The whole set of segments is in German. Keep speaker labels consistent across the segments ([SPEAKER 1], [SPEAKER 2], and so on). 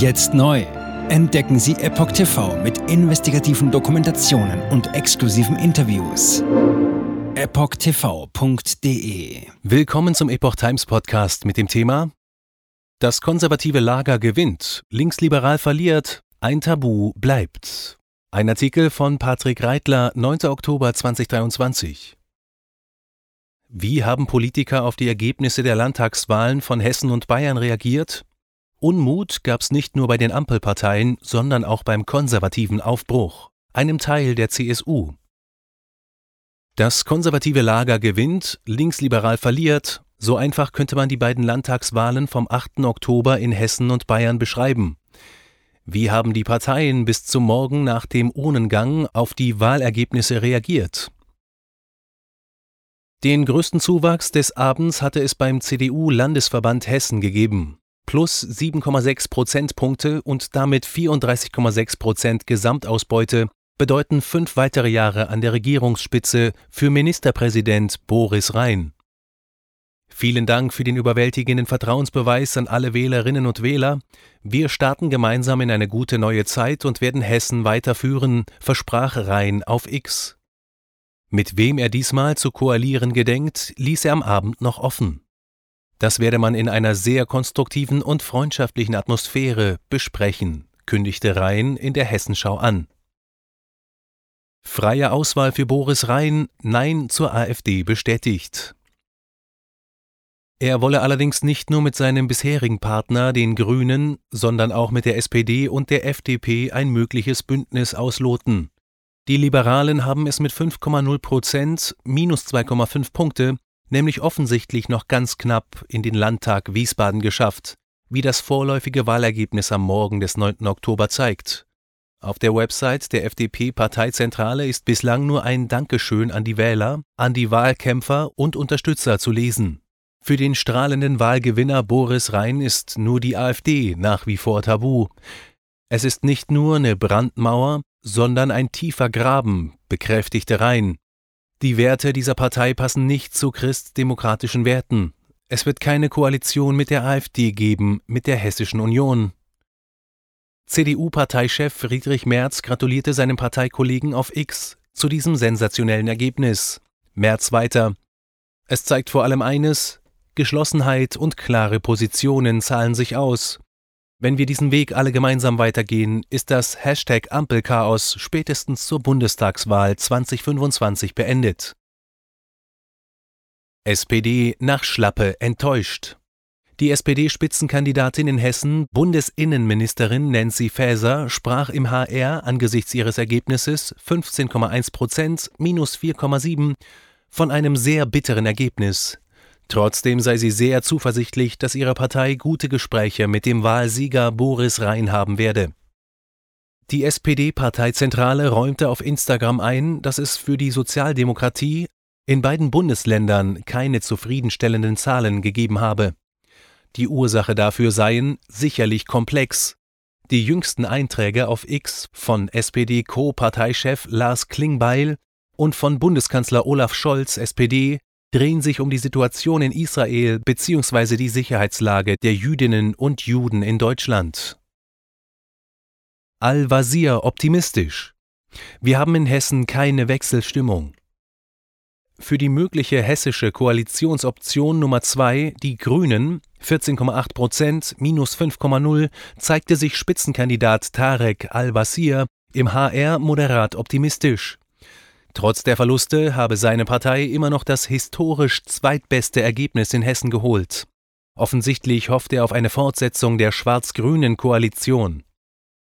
[SPEAKER 1] Jetzt neu. Entdecken Sie Epoch TV mit investigativen Dokumentationen und exklusiven Interviews. EpochTV.de
[SPEAKER 2] Willkommen zum Epoch Times Podcast mit dem Thema Das konservative Lager gewinnt, linksliberal verliert, ein Tabu bleibt. Ein Artikel von Patrick Reitler, 9. Oktober 2023. Wie haben Politiker auf die Ergebnisse der Landtagswahlen von Hessen und Bayern reagiert? Unmut gab es nicht nur bei den Ampelparteien, sondern auch beim konservativen Aufbruch, einem Teil der CSU. Das konservative Lager gewinnt, linksliberal verliert, so einfach könnte man die beiden Landtagswahlen vom 8. Oktober in Hessen und Bayern beschreiben. Wie haben die Parteien bis zum Morgen nach dem Urnengang auf die Wahlergebnisse reagiert? Den größten Zuwachs des Abends hatte es beim CDU-Landesverband Hessen gegeben plus 7,6 Prozentpunkte und damit 34,6 Prozent Gesamtausbeute bedeuten fünf weitere Jahre an der Regierungsspitze für Ministerpräsident Boris Rhein. Vielen Dank für den überwältigenden Vertrauensbeweis an alle Wählerinnen und Wähler. Wir starten gemeinsam in eine gute neue Zeit und werden Hessen weiterführen, versprach Rhein auf X. Mit wem er diesmal zu koalieren gedenkt, ließ er am Abend noch offen. Das werde man in einer sehr konstruktiven und freundschaftlichen Atmosphäre besprechen, kündigte Rhein in der Hessenschau an. Freie Auswahl für Boris Rhein, Nein zur AfD bestätigt. Er wolle allerdings nicht nur mit seinem bisherigen Partner, den Grünen, sondern auch mit der SPD und der FDP ein mögliches Bündnis ausloten. Die Liberalen haben es mit 5,0 Prozent, minus 2,5 Punkte, nämlich offensichtlich noch ganz knapp in den Landtag Wiesbaden geschafft, wie das vorläufige Wahlergebnis am Morgen des 9. Oktober zeigt. Auf der Website der FDP-Parteizentrale ist bislang nur ein Dankeschön an die Wähler, an die Wahlkämpfer und Unterstützer zu lesen. Für den strahlenden Wahlgewinner Boris Rhein ist nur die AfD nach wie vor tabu. Es ist nicht nur eine Brandmauer, sondern ein tiefer Graben, bekräftigte Rhein, die Werte dieser Partei passen nicht zu christdemokratischen Werten. Es wird keine Koalition mit der AfD geben, mit der Hessischen Union. CDU-Parteichef Friedrich Merz gratulierte seinem Parteikollegen auf X zu diesem sensationellen Ergebnis. Merz weiter. Es zeigt vor allem eines, Geschlossenheit und klare Positionen zahlen sich aus. Wenn wir diesen Weg alle gemeinsam weitergehen, ist das Hashtag Ampelchaos spätestens zur Bundestagswahl 2025 beendet. SPD nach Schlappe enttäuscht. Die SPD-Spitzenkandidatin in Hessen, Bundesinnenministerin Nancy Faeser, sprach im HR angesichts ihres Ergebnisses 15,1 Prozent minus 4,7 von einem sehr bitteren Ergebnis, Trotzdem sei sie sehr zuversichtlich, dass ihre Partei gute Gespräche mit dem Wahlsieger Boris Rhein haben werde. Die SPD-Parteizentrale räumte auf Instagram ein, dass es für die Sozialdemokratie in beiden Bundesländern keine zufriedenstellenden Zahlen gegeben habe. Die Ursache dafür seien sicherlich komplex. Die jüngsten Einträge auf X von SPD-Co-Parteichef Lars Klingbeil und von Bundeskanzler Olaf Scholz SPD drehen sich um die Situation in Israel bzw. die Sicherheitslage der Jüdinnen und Juden in Deutschland. Al-Wazir optimistisch. Wir haben in Hessen keine Wechselstimmung. Für die mögliche hessische Koalitionsoption Nummer 2, die Grünen, 14,8 Prozent, minus 5,0, zeigte sich Spitzenkandidat Tarek Al-Wazir im HR moderat optimistisch. Trotz der Verluste habe seine Partei immer noch das historisch zweitbeste Ergebnis in Hessen geholt. Offensichtlich hofft er auf eine Fortsetzung der schwarz-grünen Koalition.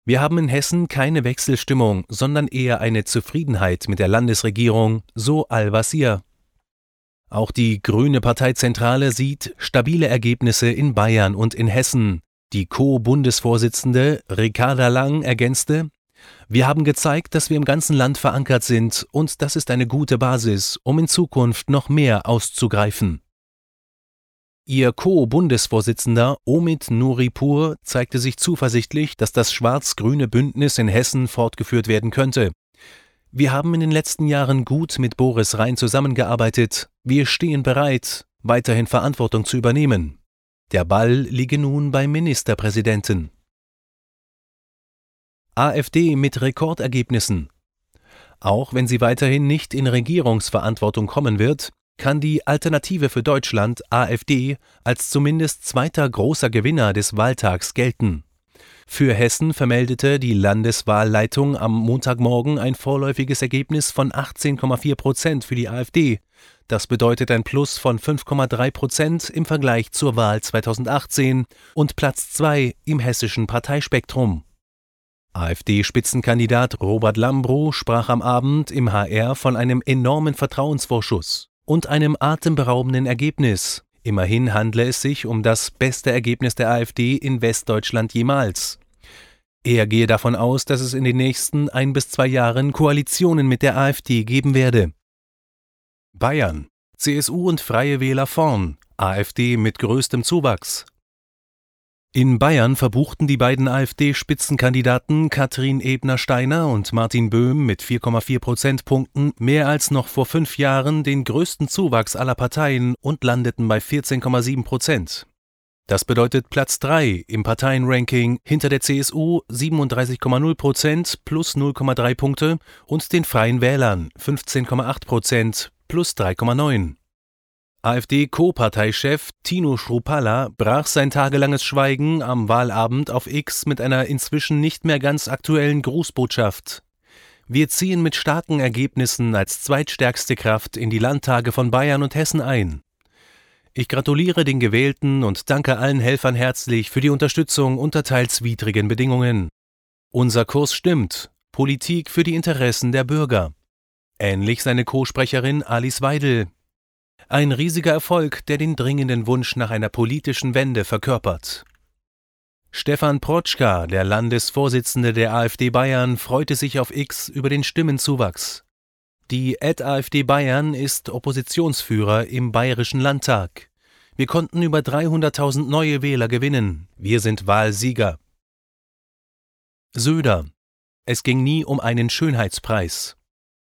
[SPEAKER 2] Wir haben in Hessen keine Wechselstimmung, sondern eher eine Zufriedenheit mit der Landesregierung, so Al-Wazir. Auch die Grüne Parteizentrale sieht stabile Ergebnisse in Bayern und in Hessen. Die Co-Bundesvorsitzende Ricarda Lang ergänzte, wir haben gezeigt, dass wir im ganzen Land verankert sind und das ist eine gute Basis, um in Zukunft noch mehr auszugreifen. Ihr Co-Bundesvorsitzender Omid Nuripur zeigte sich zuversichtlich, dass das schwarz-grüne Bündnis in Hessen fortgeführt werden könnte. Wir haben in den letzten Jahren gut mit Boris Rhein zusammengearbeitet. Wir stehen bereit, weiterhin Verantwortung zu übernehmen. Der Ball liege nun beim Ministerpräsidenten. AfD mit Rekordergebnissen. Auch wenn sie weiterhin nicht in Regierungsverantwortung kommen wird, kann die Alternative für Deutschland AfD als zumindest zweiter großer Gewinner des Wahltags gelten. Für Hessen vermeldete die Landeswahlleitung am Montagmorgen ein vorläufiges Ergebnis von 18,4 Prozent für die AfD. Das bedeutet ein Plus von 5,3 Prozent im Vergleich zur Wahl 2018 und Platz 2 im hessischen Parteispektrum. AfD-Spitzenkandidat Robert Lambrow sprach am Abend im HR von einem enormen Vertrauensvorschuss und einem atemberaubenden Ergebnis. Immerhin handle es sich um das beste Ergebnis der AfD in Westdeutschland jemals. Er gehe davon aus, dass es in den nächsten ein bis zwei Jahren Koalitionen mit der AfD geben werde. Bayern. CSU und Freie Wähler vorn, AfD mit größtem Zuwachs. In Bayern verbuchten die beiden AfD-Spitzenkandidaten Katrin Ebner-Steiner und Martin Böhm mit 4,4 Prozentpunkten mehr als noch vor fünf Jahren den größten Zuwachs aller Parteien und landeten bei 14,7 Prozent. Das bedeutet Platz 3 im Parteienranking hinter der CSU 37,0 Prozent plus 0,3 Punkte und den Freien Wählern 15,8 Prozent plus 3,9. AfD-Co-Parteichef Tino Schrupalla brach sein tagelanges Schweigen am Wahlabend auf X mit einer inzwischen nicht mehr ganz aktuellen Grußbotschaft. Wir ziehen mit starken Ergebnissen als zweitstärkste Kraft in die Landtage von Bayern und Hessen ein. Ich gratuliere den Gewählten und danke allen Helfern herzlich für die Unterstützung unter teils widrigen Bedingungen. Unser Kurs stimmt. Politik für die Interessen der Bürger. Ähnlich seine Co-Sprecherin Alice Weidel, ein riesiger Erfolg, der den dringenden Wunsch nach einer politischen Wende verkörpert. Stefan Protschka, der Landesvorsitzende der AfD Bayern, freute sich auf X über den Stimmenzuwachs. Die Ad AfD Bayern ist Oppositionsführer im Bayerischen Landtag. Wir konnten über 300.000 neue Wähler gewinnen. Wir sind Wahlsieger. Söder. Es ging nie um einen Schönheitspreis.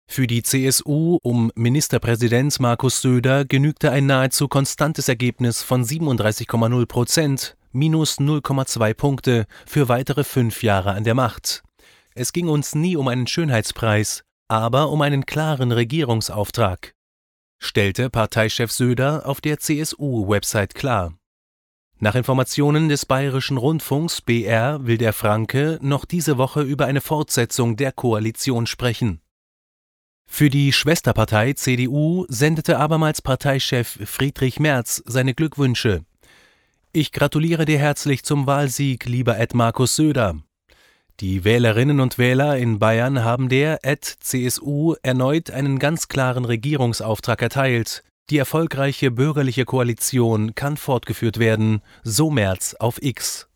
[SPEAKER 2] Für die CSU um Ministerpräsident Markus Söder genügte ein nahezu konstantes Ergebnis von 37,0 Prozent, minus 0,2 Punkte, für weitere fünf Jahre an der Macht. Es ging uns nie um einen Schönheitspreis, aber um einen klaren Regierungsauftrag, stellte Parteichef Söder auf der CSU-Website klar. Nach Informationen des Bayerischen Rundfunks BR will der Franke noch diese Woche über eine Fortsetzung der Koalition sprechen. Für die Schwesterpartei CDU sendete abermals Parteichef Friedrich Merz seine Glückwünsche. Ich gratuliere dir herzlich zum Wahlsieg, lieber Ed Markus Söder. Die Wählerinnen und Wähler in Bayern haben der Ed CSU erneut einen ganz klaren Regierungsauftrag erteilt. Die erfolgreiche bürgerliche Koalition kann fortgeführt werden, so Merz auf X.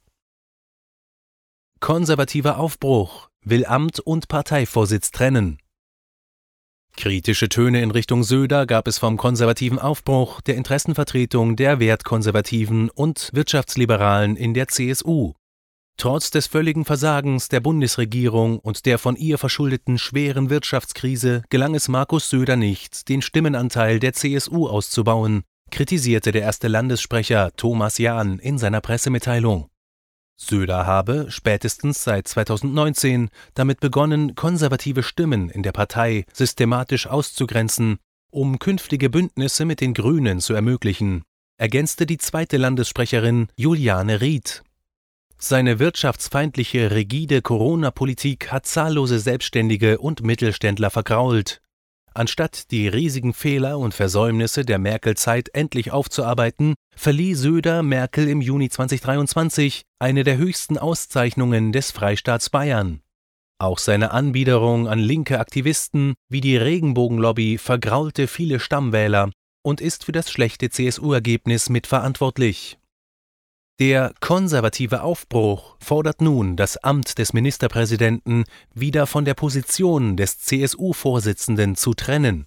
[SPEAKER 2] Konservativer Aufbruch will Amt und Parteivorsitz trennen. Kritische Töne in Richtung Söder gab es vom konservativen Aufbruch, der Interessenvertretung der Wertkonservativen und Wirtschaftsliberalen in der CSU. Trotz des völligen Versagens der Bundesregierung und der von ihr verschuldeten schweren Wirtschaftskrise gelang es Markus Söder nicht, den Stimmenanteil der CSU auszubauen, kritisierte der erste Landessprecher Thomas Jahn in seiner Pressemitteilung. Söder habe, spätestens seit 2019, damit begonnen, konservative Stimmen in der Partei systematisch auszugrenzen, um künftige Bündnisse mit den Grünen zu ermöglichen, ergänzte die zweite Landessprecherin Juliane Ried. Seine wirtschaftsfeindliche, rigide Corona-Politik hat zahllose Selbstständige und Mittelständler vergrault, Anstatt die riesigen Fehler und Versäumnisse der Merkel-Zeit endlich aufzuarbeiten, verlieh Söder Merkel im Juni 2023 eine der höchsten Auszeichnungen des Freistaats Bayern. Auch seine Anbiederung an linke Aktivisten wie die Regenbogenlobby vergraulte viele Stammwähler und ist für das schlechte CSU-Ergebnis mitverantwortlich. Der konservative Aufbruch fordert nun, das Amt des Ministerpräsidenten wieder von der Position des CSU-Vorsitzenden zu trennen.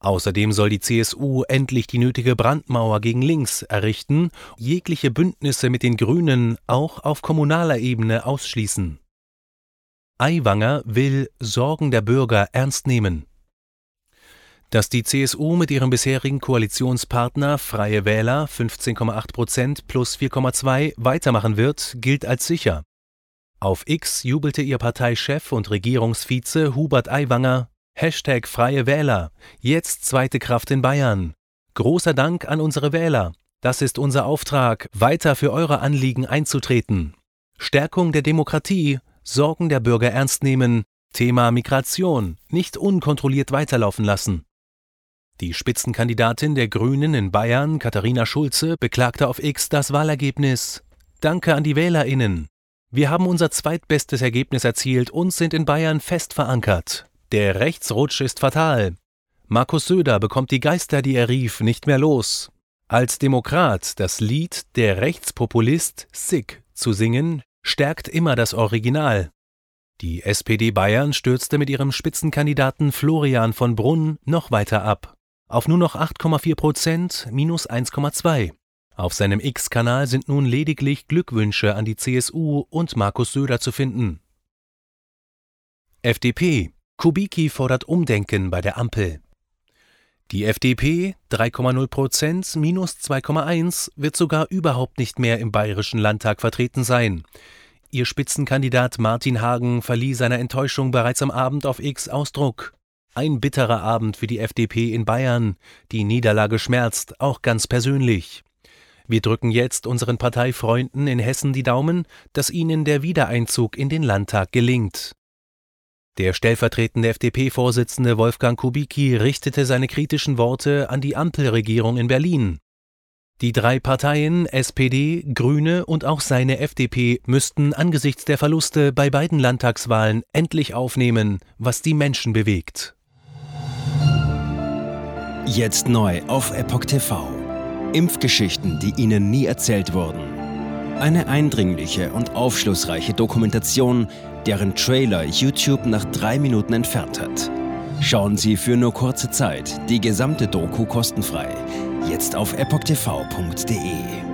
[SPEAKER 2] Außerdem soll die CSU endlich die nötige Brandmauer gegen links errichten, jegliche Bündnisse mit den Grünen auch auf kommunaler Ebene ausschließen. Aiwanger will Sorgen der Bürger ernst nehmen. Dass die CSU mit ihrem bisherigen Koalitionspartner Freie Wähler 15,8 Prozent plus 4,2 weitermachen wird, gilt als sicher. Auf X jubelte ihr Parteichef und Regierungsvize Hubert Aiwanger Hashtag Freie Wähler, jetzt zweite Kraft in Bayern. Großer Dank an unsere Wähler. Das ist unser Auftrag, weiter für eure Anliegen einzutreten. Stärkung der Demokratie, Sorgen der Bürger ernst nehmen, Thema Migration, nicht unkontrolliert weiterlaufen lassen. Die Spitzenkandidatin der Grünen in Bayern, Katharina Schulze, beklagte auf X das Wahlergebnis. Danke an die Wählerinnen. Wir haben unser zweitbestes Ergebnis erzielt und sind in Bayern fest verankert. Der Rechtsrutsch ist fatal. Markus Söder bekommt die Geister, die er rief, nicht mehr los. Als Demokrat das Lied Der Rechtspopulist Sick zu singen, stärkt immer das Original. Die SPD Bayern stürzte mit ihrem Spitzenkandidaten Florian von Brunn noch weiter ab. Auf nur noch 8,4 Prozent, minus 1,2. Auf seinem X-Kanal sind nun lediglich Glückwünsche an die CSU und Markus Söder zu finden. FDP Kubicki fordert Umdenken bei der Ampel. Die FDP 3,0 Prozent minus 2,1 wird sogar überhaupt nicht mehr im Bayerischen Landtag vertreten sein. Ihr Spitzenkandidat Martin Hagen verlieh seiner Enttäuschung bereits am Abend auf X Ausdruck. Ein bitterer Abend für die FDP in Bayern. Die Niederlage schmerzt, auch ganz persönlich. Wir drücken jetzt unseren Parteifreunden in Hessen die Daumen, dass ihnen der Wiedereinzug in den Landtag gelingt. Der stellvertretende FDP-Vorsitzende Wolfgang Kubicki richtete seine kritischen Worte an die Ampelregierung in Berlin. Die drei Parteien SPD, Grüne und auch seine FDP müssten angesichts der Verluste bei beiden Landtagswahlen endlich aufnehmen, was die Menschen bewegt.
[SPEAKER 1] Jetzt neu auf Epoch TV. Impfgeschichten, die Ihnen nie erzählt wurden. Eine eindringliche und aufschlussreiche Dokumentation deren Trailer YouTube nach drei Minuten entfernt hat. Schauen Sie für nur kurze Zeit die gesamte Doku kostenfrei. Jetzt auf epochtv.de.